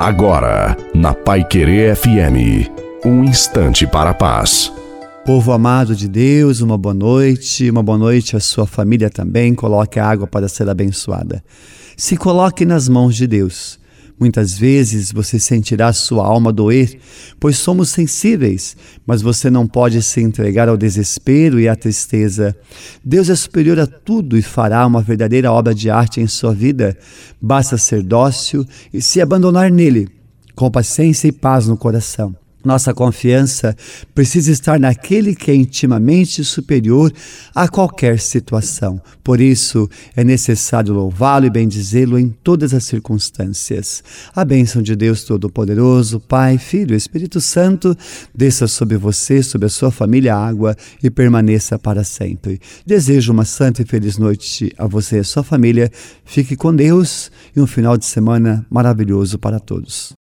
Agora, na Pai Querer FM, um instante para a paz. Povo amado de Deus, uma boa noite, uma boa noite à sua família também. Coloque a água para ser abençoada. Se coloque nas mãos de Deus. Muitas vezes você sentirá sua alma doer, pois somos sensíveis, mas você não pode se entregar ao desespero e à tristeza. Deus é superior a tudo e fará uma verdadeira obra de arte em sua vida. Basta ser dócil e se abandonar nele, com paciência e paz no coração. Nossa confiança precisa estar naquele que é intimamente superior a qualquer situação. Por isso, é necessário louvá-lo e bendizê-lo em todas as circunstâncias. A bênção de Deus Todo-Poderoso, Pai, Filho e Espírito Santo, desça sobre você, sobre a sua família, água e permaneça para sempre. Desejo uma santa e feliz noite a você e a sua família. Fique com Deus e um final de semana maravilhoso para todos.